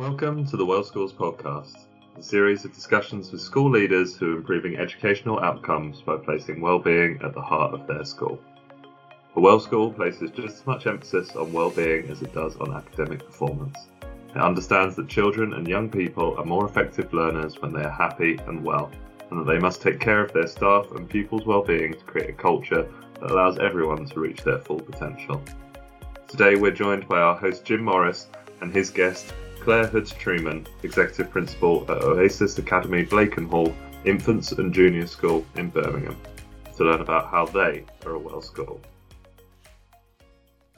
Welcome to the Well Schools podcast, a series of discussions with school leaders who are improving educational outcomes by placing well-being at the heart of their school. The Well School places just as much emphasis on well-being as it does on academic performance. It understands that children and young people are more effective learners when they are happy and well, and that they must take care of their staff and pupils' well-being to create a culture that allows everyone to reach their full potential. Today we're joined by our host Jim Morris and his guest Claire Hoods Truman, Executive Principal at Oasis Academy Blakenhale Infants and Junior School in Birmingham, to learn about how they are a well school.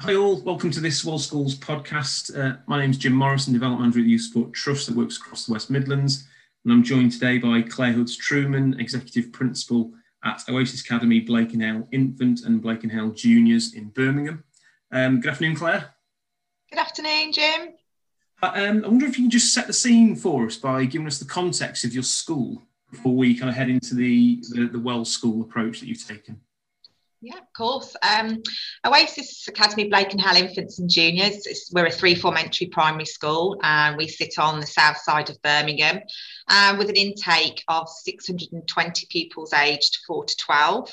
Hi all, welcome to this Well Schools podcast. Uh, my name is Jim Morrison, Development Manager at the Youth Sport Trust that works across the West Midlands. And I'm joined today by Claire Hoods Truman, Executive Principal at Oasis Academy Blakenhale Infant and Blakenhale Juniors in Birmingham. Um, good afternoon, Claire. Good afternoon, Jim. Um, I wonder if you can just set the scene for us by giving us the context of your school before we kind of head into the, the, the Well School approach that you've taken. Yeah, of course. Um, Oasis Academy Blakenhale Infants and Juniors, we're a three form entry primary school and we sit on the south side of Birmingham uh, with an intake of 620 pupils aged 4 to 12.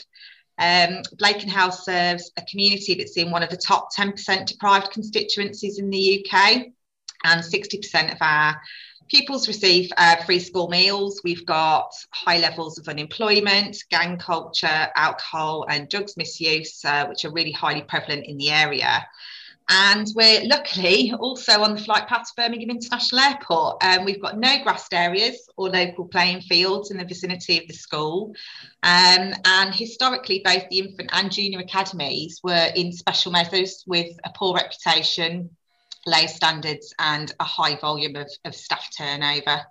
Um, Blakenhale serves a community that's in one of the top 10% deprived constituencies in the UK and 60% of our pupils receive uh, free school meals. We've got high levels of unemployment, gang culture, alcohol, and drugs misuse, uh, which are really highly prevalent in the area. And we're luckily also on the flight path to Birmingham International Airport. Um, we've got no grassed areas or local playing fields in the vicinity of the school. Um, and historically, both the infant and junior academies were in special measures with a poor reputation, low standards and a high volume of, of staff turnover.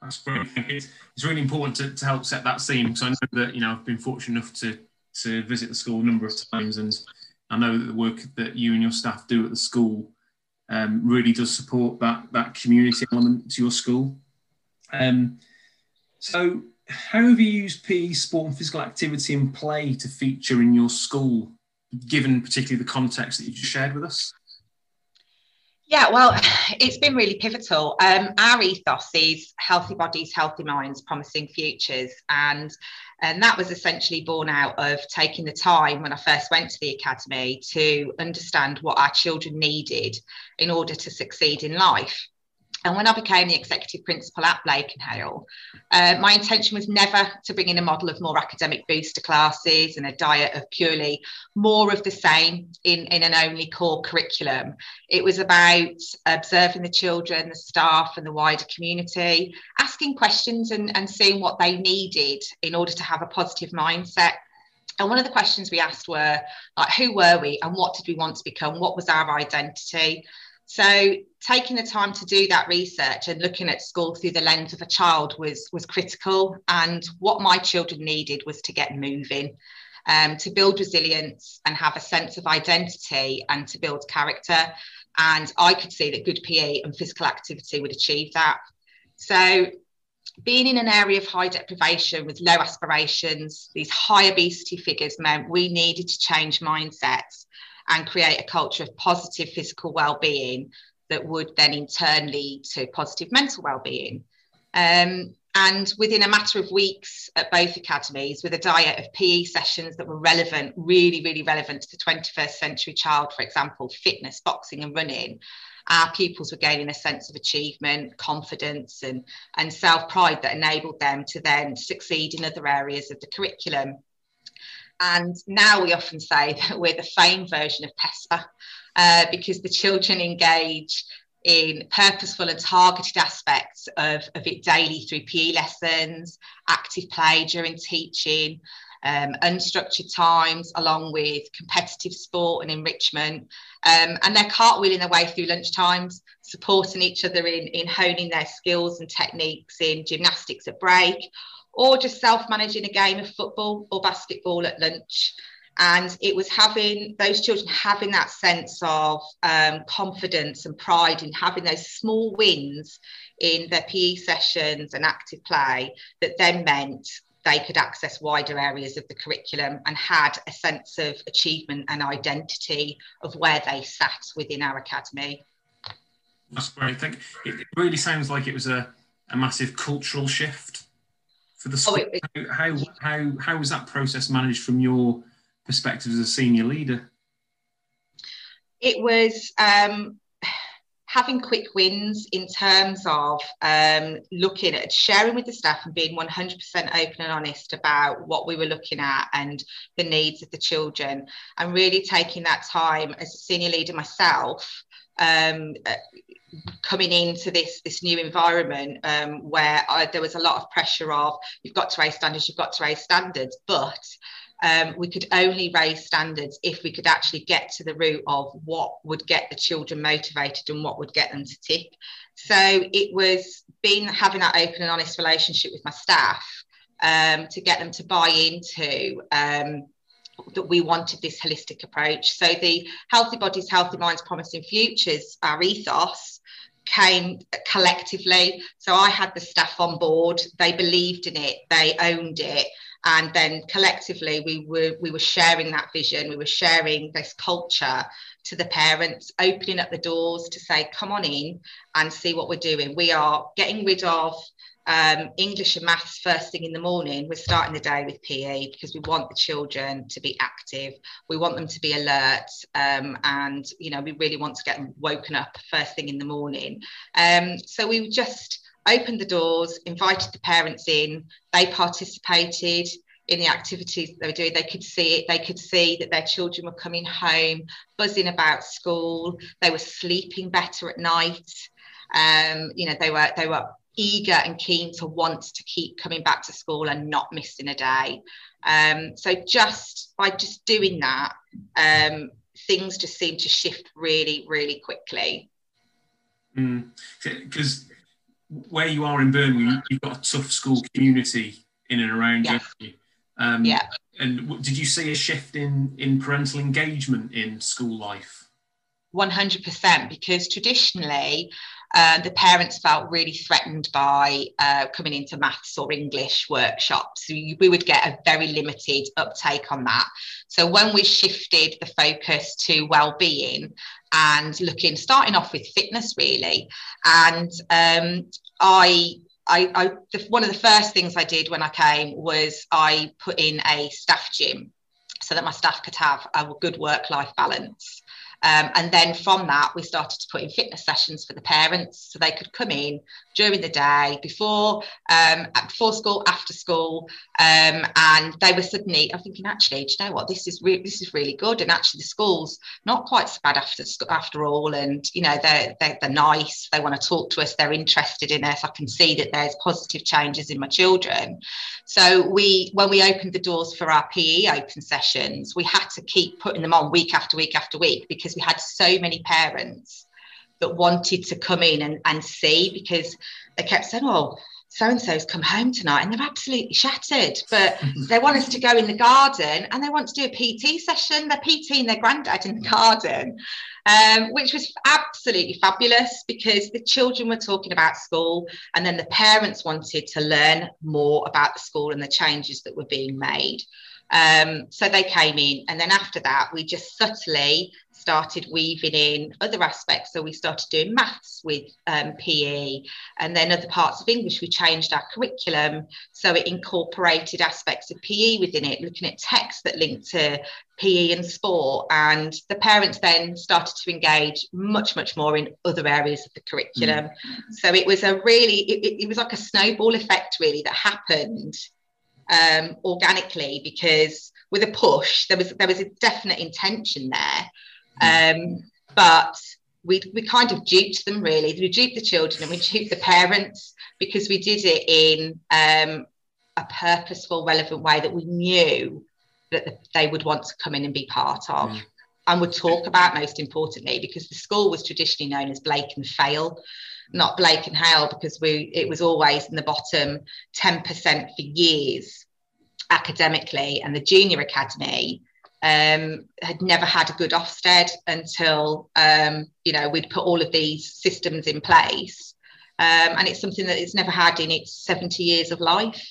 That's brilliant. It's, it's really important to, to help set that scene because I know that you know I've been fortunate enough to to visit the school a number of times, and I know that the work that you and your staff do at the school um, really does support that that community element to your school. Um, so, how have you used PE, sport, and physical activity and play to feature in your school given particularly the context that you just shared with us? Yeah, well, it's been really pivotal. Um, our ethos is healthy bodies, healthy minds, promising futures. And, and that was essentially born out of taking the time when I first went to the academy to understand what our children needed in order to succeed in life. And when I became the executive principal at Blakenhale, uh, my intention was never to bring in a model of more academic booster classes and a diet of purely more of the same in, in an only core curriculum. It was about observing the children, the staff, and the wider community, asking questions and, and seeing what they needed in order to have a positive mindset. And one of the questions we asked were, like, who were we and what did we want to become? What was our identity? So taking the time to do that research and looking at school through the lens of a child was was critical. And what my children needed was to get moving, um, to build resilience and have a sense of identity and to build character. And I could see that good PE and physical activity would achieve that. So being in an area of high deprivation with low aspirations, these high obesity figures meant we needed to change mindsets and create a culture of positive physical well-being that would then in turn lead to positive mental well-being. Um, and within a matter of weeks at both academies, with a diet of PE sessions that were relevant, really, really relevant to the 21st century child, for example, fitness, boxing, and running, our pupils were gaining a sense of achievement, confidence, and, and self pride that enabled them to then succeed in other areas of the curriculum. And now we often say that we're the fame version of PESSPA uh, because the children engage in purposeful and targeted aspects of, of it daily through PE lessons, active play during teaching, um, unstructured times, along with competitive sport and enrichment. Um, and they're cartwheeling their way through lunch times, supporting each other in, in honing their skills and techniques in gymnastics at break, or just self managing a game of football or basketball at lunch. And it was having those children having that sense of um, confidence and pride in having those small wins in their PE sessions and active play that then meant they could access wider areas of the curriculum and had a sense of achievement and identity of where they sat within our academy. That's great. Thank you. It really sounds like it was a, a massive cultural shift for the school. Oh, it, it, how, how, how was that process managed from your perspective as a senior leader? It was um, having quick wins in terms of um, looking at sharing with the staff and being 100% open and honest about what we were looking at and the needs of the children. And really taking that time as a senior leader myself um, coming into this this new environment um, where I, there was a lot of pressure of you've got to raise standards you've got to raise standards but um, we could only raise standards if we could actually get to the root of what would get the children motivated and what would get them to tick. So it was being having that open and honest relationship with my staff um, to get them to buy into um, that we wanted this holistic approach. So the healthy bodies, healthy minds, promising futures, our ethos came collectively. So I had the staff on board. They believed in it. They owned it and then collectively we were we were sharing that vision we were sharing this culture to the parents opening up the doors to say come on in and see what we're doing we are getting rid of um, English and maths first thing in the morning. We're starting the day with PE because we want the children to be active. We want them to be alert, um, and you know we really want to get them woken up first thing in the morning. Um, so we just opened the doors, invited the parents in. They participated in the activities they were doing. They could see it. They could see that their children were coming home, buzzing about school. They were sleeping better at night. Um, you know, they were they were eager and keen to want to keep coming back to school and not missing a day. Um, so just by just doing that, um, things just seem to shift really, really quickly. Because mm where you are in Birmingham, you've got a tough school community in and around yeah. you. Um, yeah. And did you see a shift in in parental engagement in school life? 100% because traditionally uh, the parents felt really threatened by uh, coming into maths or English workshops. We, we would get a very limited uptake on that. So when we shifted the focus to well-being and looking, starting off with fitness really, and um, I I, I the, one of the first things I did when I came was I put in a staff gym so that my staff could have a good work life balance. Um, and then from that, we started to put in fitness sessions for the parents so they could come in during the day, before um, before school, after school, um, and they were suddenly. I'm thinking, actually, do you know what? This is re- this is really good, and actually, the school's not quite so bad after after all. And you know, they're, they're they're nice. They want to talk to us. They're interested in us. I can see that there's positive changes in my children. So we, when we opened the doors for our PE open sessions, we had to keep putting them on week after week after week because we had so many parents that wanted to come in and, and see because they kept saying, oh, so and so's come home tonight and they're absolutely shattered. But they want us to go in the garden and they want to do a PT session. They're PTing their granddad in the garden, um, which was absolutely fabulous because the children were talking about school and then the parents wanted to learn more about the school and the changes that were being made. Um, so they came in, and then after that, we just subtly started weaving in other aspects. So we started doing maths with um, PE, and then other parts of English. We changed our curriculum so it incorporated aspects of PE within it, looking at texts that linked to PE and sport. And the parents then started to engage much, much more in other areas of the curriculum. Mm. So it was a really, it, it was like a snowball effect, really, that happened um, organically because with a push there was there was a definite intention there um, but we, we kind of duped them really we duped the children and we duped the parents because we did it in um, a purposeful relevant way that we knew that they would want to come in and be part of mm. and would talk about most importantly because the school was traditionally known as blake and fail not Blake and Hale because we it was always in the bottom 10% for years academically and the junior academy um, had never had a good Ofsted until um, you know we'd put all of these systems in place. Um, and it's something that it's never had in its 70 years of life.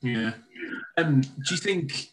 Yeah. Um, do you think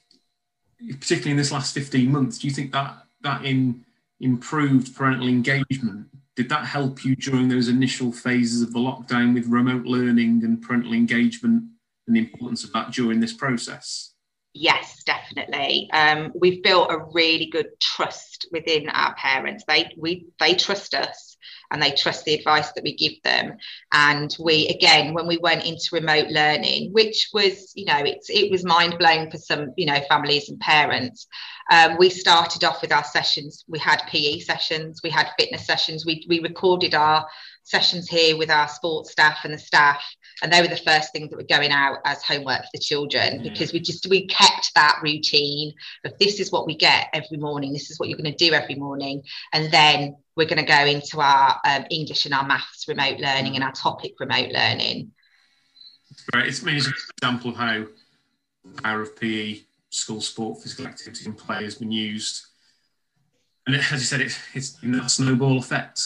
particularly in this last 15 months do you think that that in improved parental engagement did that help you during those initial phases of the lockdown with remote learning and parental engagement and the importance of that during this process? Yes, definitely. Um, we've built a really good trust within our parents. They we they trust us and they trust the advice that we give them. And we again, when we went into remote learning, which was you know it's it was mind blowing for some you know families and parents. Um, we started off with our sessions. We had PE sessions, we had fitness sessions. We we recorded our sessions here with our sports staff and the staff and they were the first things that were going out as homework for the children because we just we kept that routine of this is what we get every morning this is what you're going to do every morning and then we're going to go into our um, english and our maths remote learning and our topic remote learning. Right it's, an example of how the power of pe school sport physical activity and play has been used. And as you said it, it's that snowball effect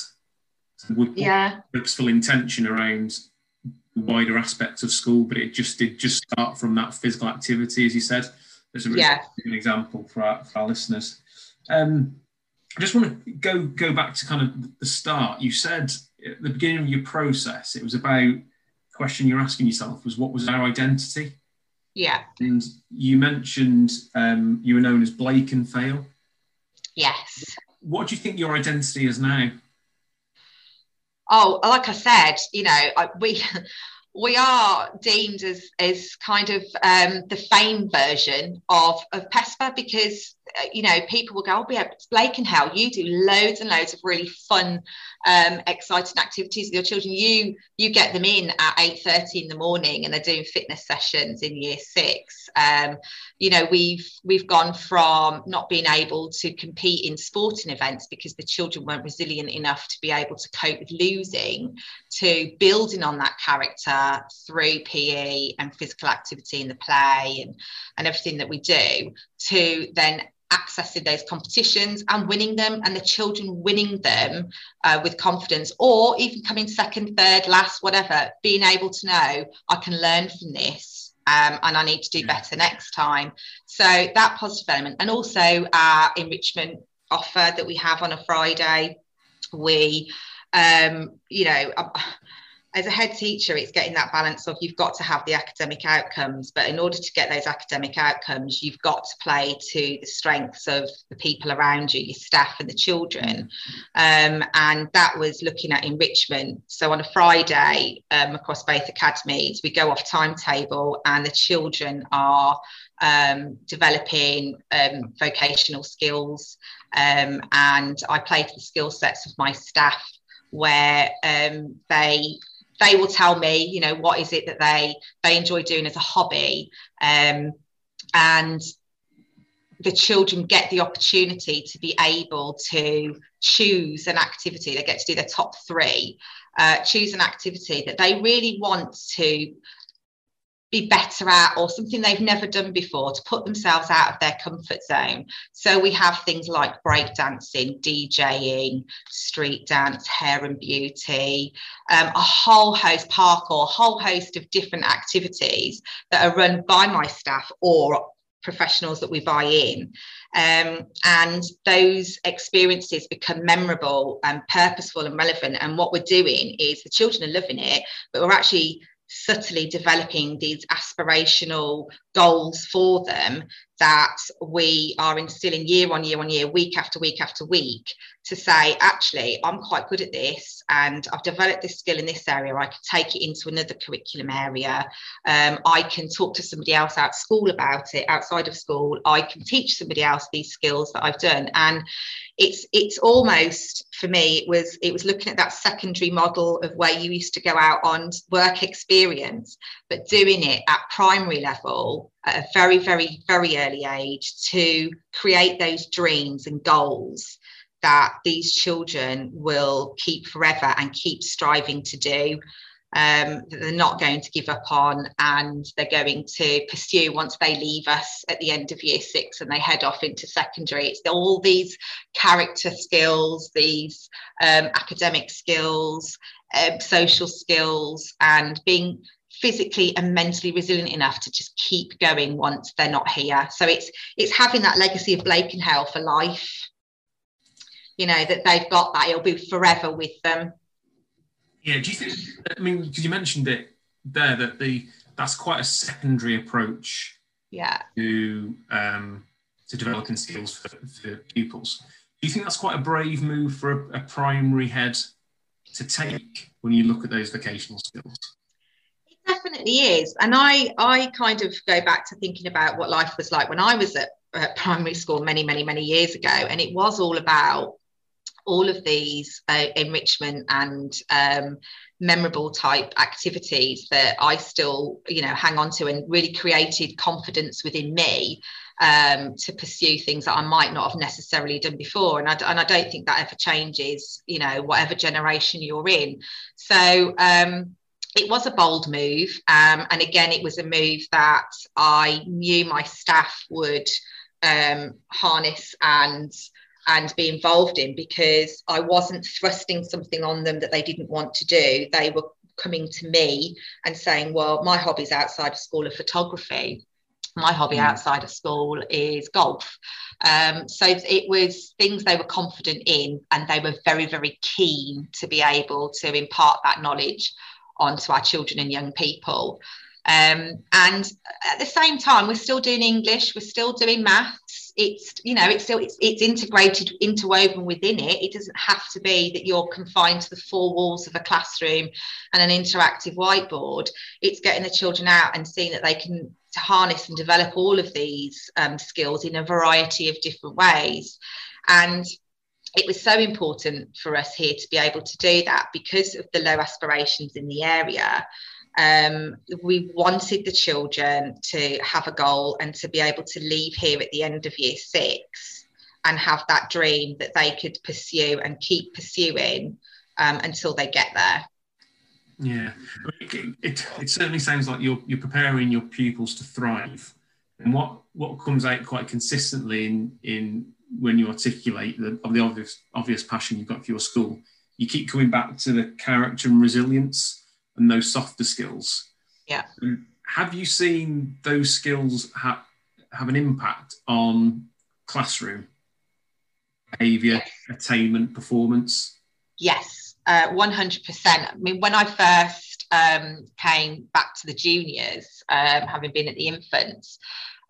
with yeah. purposeful intention around wider aspects of school, but it just did just start from that physical activity, as you said. There's a yeah. good example for our, for our listeners. Um, I just want to go go back to kind of the start. You said at the beginning of your process, it was about the question you're asking yourself was what was our identity? Yeah. And you mentioned um, you were known as Blake and Fail. Yes. What do you think your identity is now? Oh, like I said, you know, I, we we are deemed as as kind of um, the fame version of of PESSPA because you know people will go, oh, yeah, Blakenhale, you do loads and loads of really fun, um, exciting activities with your children. You you get them in at eight thirty in the morning, and they're doing fitness sessions in year six. Um, you know, we've we've gone from not being able to compete in sporting events because the children weren't resilient enough to be able to cope with losing, to building on that character through PE and physical activity in the play and and everything that we do, to then accessing those competitions and winning them and the children winning them uh, with confidence or even coming second third last whatever being able to know i can learn from this um, and i need to do better next time. So that positive element and also our enrichment offer that we have on a friday we um, you know as a head teacher, it's getting that balance of you've got to have the academic outcomes, but in order to get those academic outcomes, you've got to play to the strengths of the people around you, your staff and the children. Um, and that was looking at enrichment. So on a Friday um, across both academies, we go off timetable and the children are um, developing um, vocational skills. Um, and I play to the skill sets of my staff where um, they they will tell me, you know, what is it that they they enjoy doing as a hobby, um, and the children get the opportunity to be able to choose an activity. They get to do their top three, uh, choose an activity that they really want to be better at or something they've never done before to put themselves out of their comfort zone. So we have things like breakdancing, DJing, street dance, hair and beauty, um, a whole host, parkour, a whole host of different activities that are run by my staff or professionals that we buy in. Um, and those experiences become memorable and purposeful and relevant. And what we're doing is the children are loving it, but we're actually subtly developing these aspirational goals for them that we are instilling year on year on year, week after week after week, to say, actually, I'm quite good at this and I've developed this skill in this area. I can take it into another curriculum area. Um, I can talk to somebody else at school about it, outside of school. I can teach somebody else these skills that I've done. And it's it's almost for me it was it was looking at that secondary model of where you used to go out on work experience but doing it at primary level at a very very very early age to create those dreams and goals that these children will keep forever and keep striving to do um, that they're not going to give up on and they're going to pursue once they leave us at the end of year six and they head off into secondary. It's all these character skills, these um, academic skills, um, social skills, and being physically and mentally resilient enough to just keep going once they're not here. So it's it's having that legacy of Blakenhale for life. you know, that they've got that, it'll be forever with them. Yeah, do you think, I mean, because you mentioned it there, that the that's quite a secondary approach yeah. to um, to developing skills for, for, pupils. Do you think that's quite a brave move for a, a primary head to take when you look at those vocational skills? It definitely is, and I I kind of go back to thinking about what life was like when I was at, at primary school many many many years ago, and it was all about all of these uh, enrichment and um, memorable type activities that I still, you know, hang on to and really created confidence within me um, to pursue things that I might not have necessarily done before. And I, and I don't think that ever changes, you know, whatever generation you're in. So, um, it was a bold move. Um, and again, it was a move that I knew my staff would um, harness and and be involved in because I wasn't thrusting something on them that they didn't want to do. They were coming to me and saying, Well, my hobby's outside of school of photography. My hobby mm. outside of school is golf. Um, so it was things they were confident in, and they were very, very keen to be able to impart that knowledge onto our children and young people. Um, and at the same time, we're still doing English, we're still doing maths. It's you know, it's still it's, it's integrated, interwoven within it. It doesn't have to be that you're confined to the four walls of a classroom and an interactive whiteboard. It's getting the children out and seeing that they can harness and develop all of these um, skills in a variety of different ways. And it was so important for us here to be able to do that because of the low aspirations in the area um, we wanted the children to have a goal and to be able to leave here at the end of year six and have that dream that they could pursue and keep pursuing um, until they get there. Yeah, it, it, it, certainly sounds like you're, you're preparing your pupils to thrive. And what, what comes out quite consistently in, in when you articulate the, the obvious, obvious passion you've got for your school, you keep coming back to the character and resilience and those softer skills. Yeah. Have you seen those skills have have an impact on classroom behaviour, yes. attainment, performance? Yes, uh, 100%. I mean, when I first um, came back to the juniors, um, having been at the infants,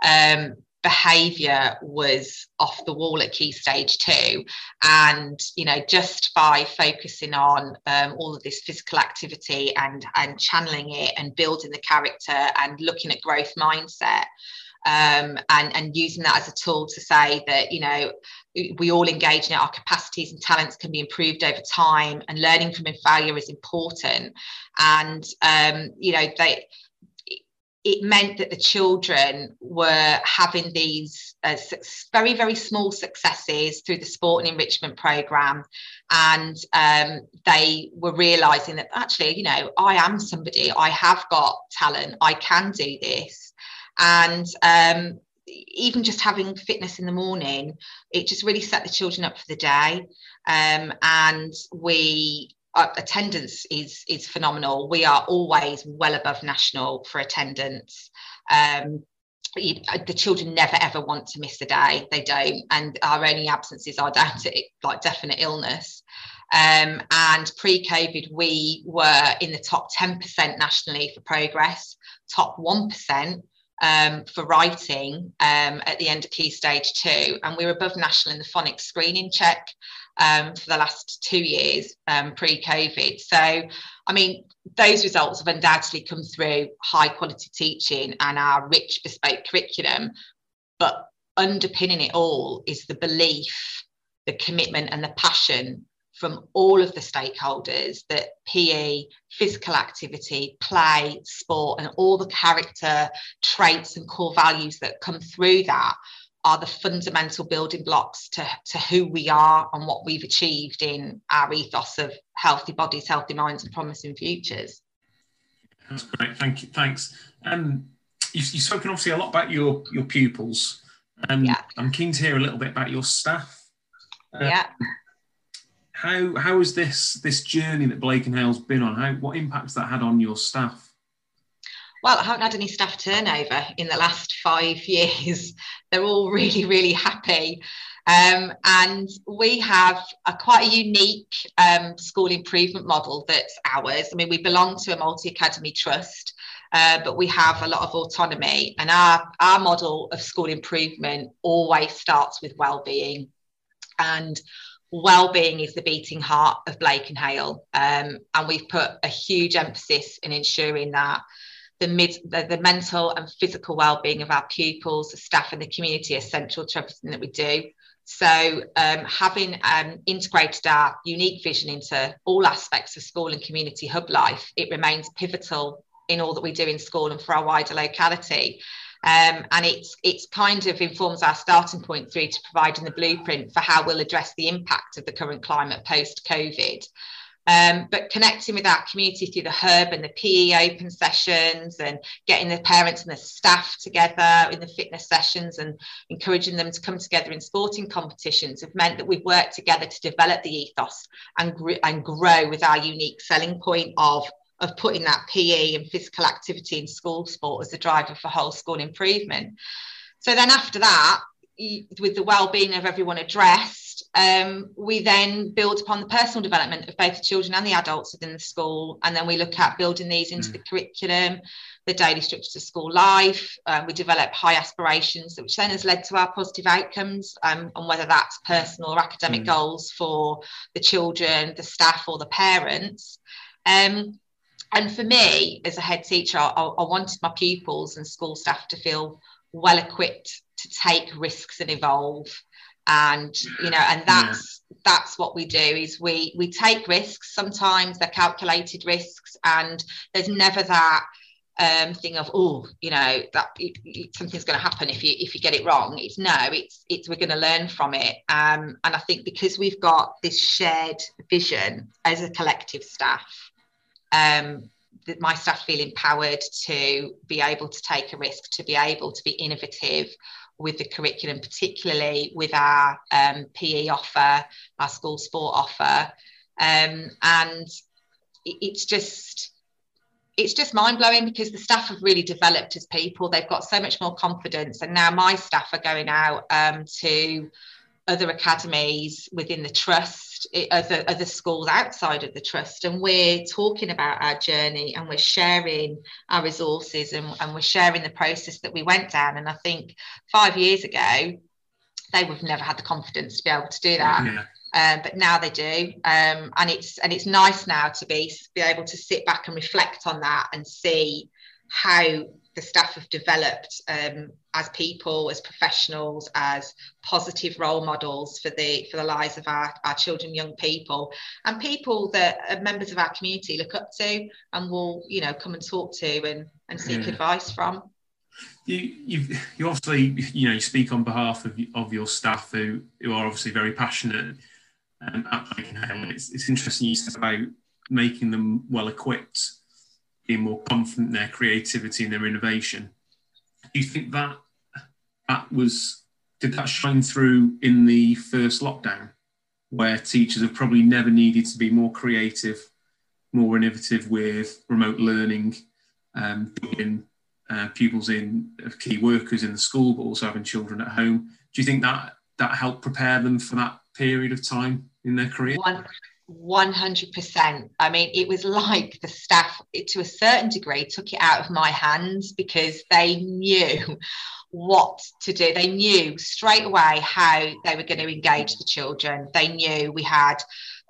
um, behavior was off the wall at key stage two. And you know just by focusing on um, all of this physical activity and and channeling it and building the character and looking at growth mindset um, and and using that as a tool to say that you know we all engage in it our capacities and talents can be improved over time and learning from failure is important and um, you know they it meant that the children were having these uh, very, very small successes through the sport and enrichment program. And um, they were realizing that actually, you know, I am somebody, I have got talent, I can do this. And um, even just having fitness in the morning, it just really set the children up for the day. Um, and we uh, attendance is is phenomenal. We are always well above national for attendance. Um, uh, the children never ever want to miss a day. They don't, and our only absences are down to like definite illness. Um, and pre-COVID, we were in the top 10% nationally for progress, top 1% um, for writing um, at the end of key stage two, and we were above national in the phonics screening check um, for the last two years um, pre COVID. So, I mean, those results have undoubtedly come through high quality teaching and our rich bespoke curriculum. But underpinning it all is the belief, the commitment, and the passion from all of the stakeholders that PE, physical activity, play, sport, and all the character traits and core values that come through that are the fundamental building blocks to, to who we are and what we've achieved in our ethos of healthy bodies, healthy minds, and promising futures. That's great. Thank you. Thanks. Um, you've, you've spoken obviously a lot about your your pupils. Um, yeah. I'm keen to hear a little bit about your staff. Uh, yeah. How how has this this journey that Blakenhale's been on? How what impacts that had on your staff? Well, I haven't had any staff turnover in the last five years. They're all really, really happy. Um, and we have a quite a unique um, school improvement model that's ours. I mean, we belong to a multi academy trust, uh, but we have a lot of autonomy. And our, our model of school improvement always starts with well-being. And well-being is the beating heart of Blakenhale. Um, and we've put a huge emphasis in ensuring that the, mid, the, the, mental and physical well-being of our pupils, staff and the community are central to everything that we do. So um, having um, integrated our unique vision into all aspects of school and community hub life, it remains pivotal in all that we do in school and for our wider locality. Um, and it's it's kind of informs our starting point through to providing the blueprint for how we'll address the impact of the current climate post COVID. Um, but connecting with our community through the hub and the PE open sessions and getting the parents and the staff together in the fitness sessions and encouraging them to come together in sporting competitions have meant that we've worked together to develop the ethos and, gr- and grow with our unique selling point of of putting that PE and physical activity in school sport as the driver for whole school improvement. So then after that, with the well-being of everyone addressed, um, we then build upon the personal development of both the children and the adults within the school, and then we look at building these into mm. the curriculum, the daily structures of school life. Um, we develop high aspirations, which then has led to our positive outcomes, um, and whether that's personal or academic mm. goals for the children, the staff, or the parents. Um, and for me, as a head teacher, I, I wanted my pupils and school staff to feel well equipped to take risks and evolve. And you know and that's yeah. that's what we do is we we take risks. Sometimes they're calculated risks and there's never that um, thing of oh you know that it, it, something's going to happen if you if you get it wrong. It's no it's it's we're going to learn from it. Um, and i think because we've got this shared vision as a collective staff um, that my staff feel empowered to be able to take a risk, to be able to be innovative with the curriculum, particularly with our um, PE offer, our school sport offer. Um, and it's just it's just mind blowing because the staff have really developed as people. They've got so much more confidence, and now my staff are going out um, to other academies within the trust, other, other schools outside of the trust, and we're talking about our journey and we're sharing our resources and, and we're sharing the process that we went down. And I think five years ago, they would have never had the confidence to be able to do that. Yeah. Um, but now they do, um, and it's and it's nice now to be be able to sit back and reflect on that and see how the staff have developed um, as people, as professionals, as positive role models for the for the lives of our, our children, young people, and people that members of our community look up to and will, you know, come and talk to and, and seek yeah. advice from. You you you obviously you know you speak on behalf of of your staff who who are obviously very passionate um, at It's, it's interesting you said about making them well equipped being more confident in their creativity and their innovation. Do you think that that was did that shine through in the first lockdown, where teachers have probably never needed to be more creative, more innovative with remote learning, um, uh, pupils in key workers in the school, but also having children at home. Do you think that that helped prepare them for that period of time in their career? One, 100%. I mean, it was like the staff, to a certain degree, took it out of my hands because they knew what to do. They knew straight away how they were going to engage the children. They knew we had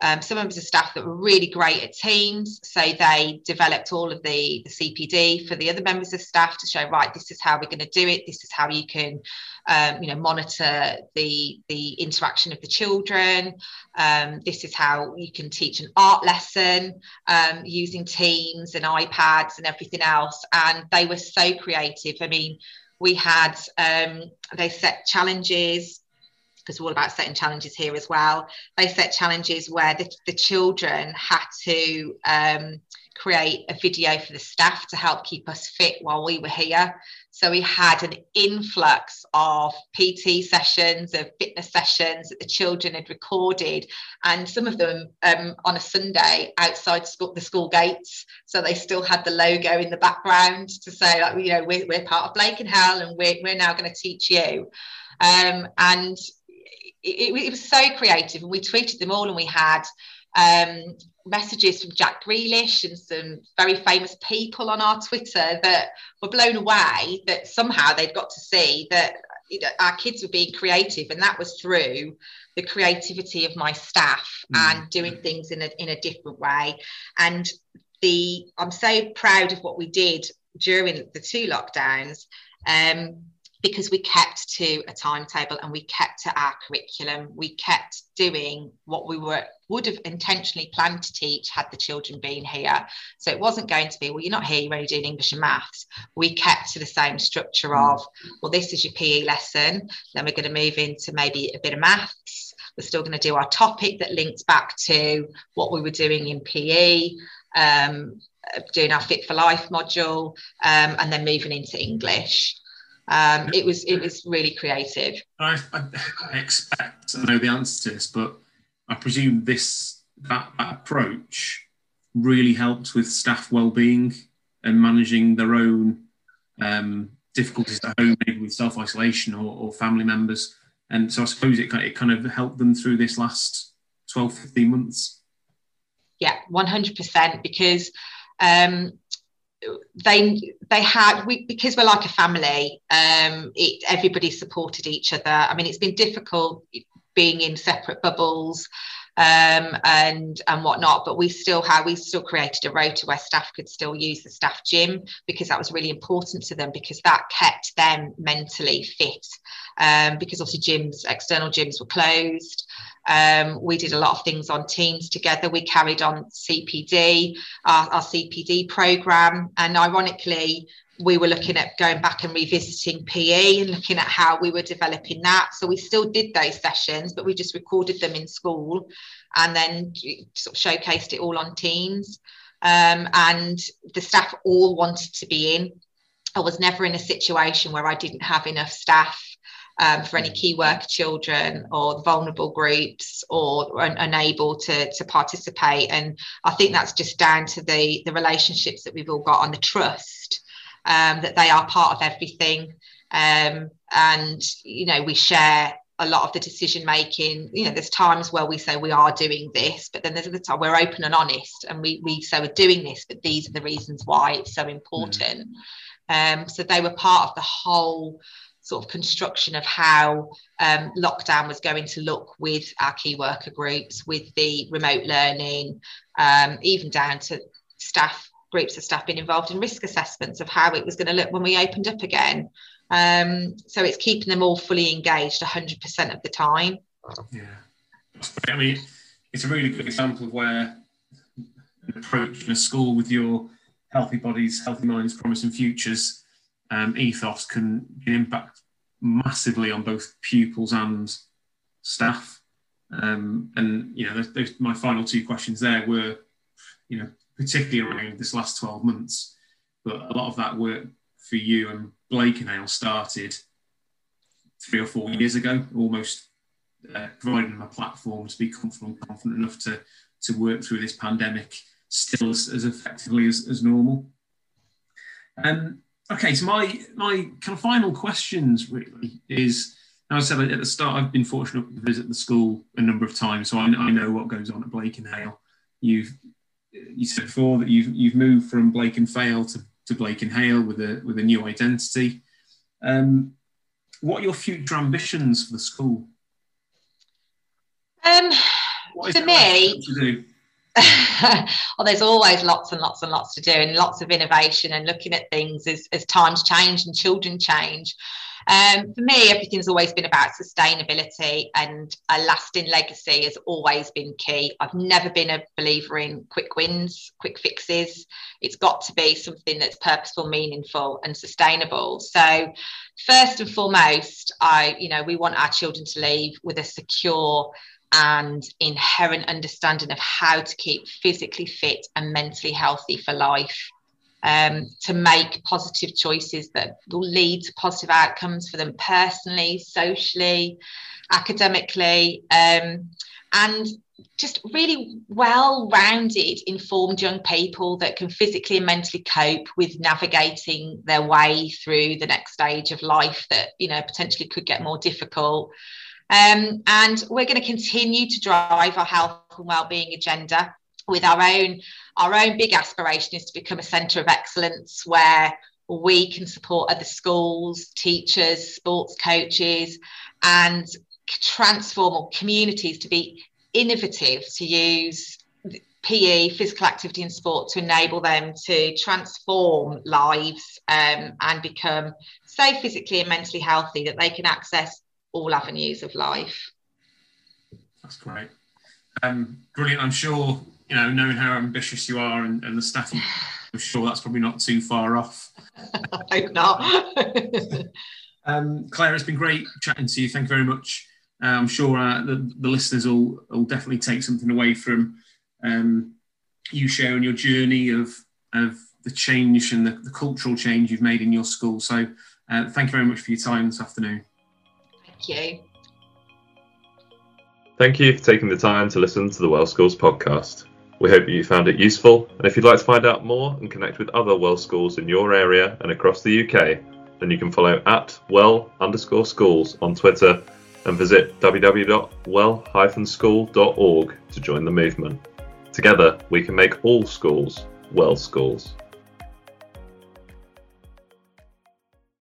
um, some members of staff that were really great at teams. So they developed all of the, the CPD for the other members of staff to show, right, this is how we're going to do it. This is how you can, um, you know, monitor the, the interaction of the children. Um, this is how you can teach an art lesson um, using Teams and iPads and everything else. And they were so creative. I mean, we had, um, they set challenges we're all about setting challenges here as well. They set challenges where the, the children had to um, create a video for the staff to help keep us fit while we were here. So we had an influx of PT sessions, of fitness sessions that the children had recorded, and some of them um, on a Sunday outside school, the school gates. So they still had the logo in the background to say, like, you know, we're, we're part of Blakenhale, and we're, we're now going to teach you. Um, and it, it, was so creative, and we tweeted them all, and we had um, messages from Jack Grealish and some very famous people on our Twitter that were blown away that somehow they'd got to see that you know, our kids were being creative, and that was through the creativity of my staff mm. and doing things in a in a different way. And the I'm so proud of what we did during the two lockdowns. Um, because we kept to a timetable and we kept to our curriculum. We kept doing what we were would have intentionally planned to teach had the children been here. So it wasn't going to be, well, you're not here, you're only doing English and maths. We kept to the same structure mm. of, well, this is your PE lesson. Then we're going to move into maybe a bit of maths. We're still going to do our topic that links back to what we were doing in PE. Um, doing our fit for life module um, and then moving into english um, it was it was really creative. I, I, expect I know the answer to this, but I presume this that, that approach really helped with staff well-being and managing their own um, difficulties at home, maybe with self-isolation or, or, family members. And so I suppose it kind of, it kind of helped them through this last 12, 15 months. Yeah, 100%. Because um, they they had we because we're like a family um it, everybody supported each other. I mean it's been difficult being in separate bubbles um, and and whatnot. But we still have we still created a rota where staff could still use the staff gym because that was really important to them because that kept them mentally fit. Um, because obviously gyms, external gyms were closed. Um, we did a lot of things on teams together. We carried on CPD, our, our CPD program, and ironically, we were looking at going back and revisiting PE and looking at how we were developing that. So we still did those sessions, but we just recorded them in school and then sort of showcased it all on Teams. Um, and the staff all wanted to be in. I was never in a situation where I didn't have enough staff um, for any key worker children or vulnerable groups or un- unable to, to participate. And I think that's just down to the, the relationships that we've all got on the trust um, that they are part of everything. Um, and, you know, we share a lot of the decision making. You know, there's times where we say we are doing this, but then there's other time we're open and honest and we, we say we're doing this, but these are the reasons why it's so important. Mm. Um, so they were part of the whole sort of construction of how um, lockdown was going to look with our key worker groups, with the remote learning, um, even down to staff groups of staff being involved in risk assessments of how it was going to look when we opened up again. Um, so it's keeping them all fully engaged 100% of the time. Yeah. I mean, it's a really good example of where an approach in a school with your healthy bodies, healthy minds, promising futures um, ethos can, can impact massively on both pupils and staff. Um, and you know, those, those, my final two questions there were, you know, particularly around this last 12 months. But a lot of that work for you and Blake and Blakenhale started three or four years ago, almost uh, providing them a platform to be confident, confident enough to, to work through this pandemic still as, as effectively as, as normal. Um, okay, so my, my kind of final questions really is, as I said at the start, I've been fortunate to visit the school a number of times, so I, I know what goes on at Blakenhale. You've you said before that you've you've moved from Blakenfale to, to Blakenhale with a with a new identity. Um, what are your future ambitions for the school? Um, for me, well, there's always lots and lots and lots to do, and lots of innovation and looking at things as, as times change and children change. Um, for me, everything's always been about sustainability and a lasting legacy has always been key. I've never been a believer in quick wins, quick fixes. It's got to be something that's purposeful, meaningful, and sustainable. So, first and foremost, I, you know, we want our children to leave with a secure and inherent understanding of how to keep physically fit and mentally healthy for life um, to make positive choices that will lead to positive outcomes for them personally, socially, academically, um, and just really well rounded, informed young people that can physically and mentally cope with navigating their way through the next stage of life that, you know, potentially could get more difficult. Um, and we're going to continue to drive our health and wellbeing agenda with our own our own big aspiration is to become a centre of excellence where we can support other schools, teachers, sports coaches, and transform communities to be innovative to use PE, physical activity, and sport to enable them to transform lives um, and become so physically and mentally healthy that they can access all avenues of life. That's great. Um, brilliant. I'm sure, you know, knowing how ambitious you are and, and the staff, I'm sure that's probably not too far off. I hope not. um, Claire, it's been great chatting to you. Thank you very much. Uh, I'm sure uh, the, the listeners will, will definitely take something away from um, you sharing your journey of, of the change and the, the, cultural change you've made in your school. So uh, thank you very much for your time this afternoon. Thank you. Thank you for taking the time to listen to the Well Schools podcast. We hope you found it useful, and if you'd like to find out more and connect with other Well schools in your area and across the UK, then you can follow at well underscore schools on Twitter and visit www.well-school.org to join the movement. Together, we can make all schools well schools.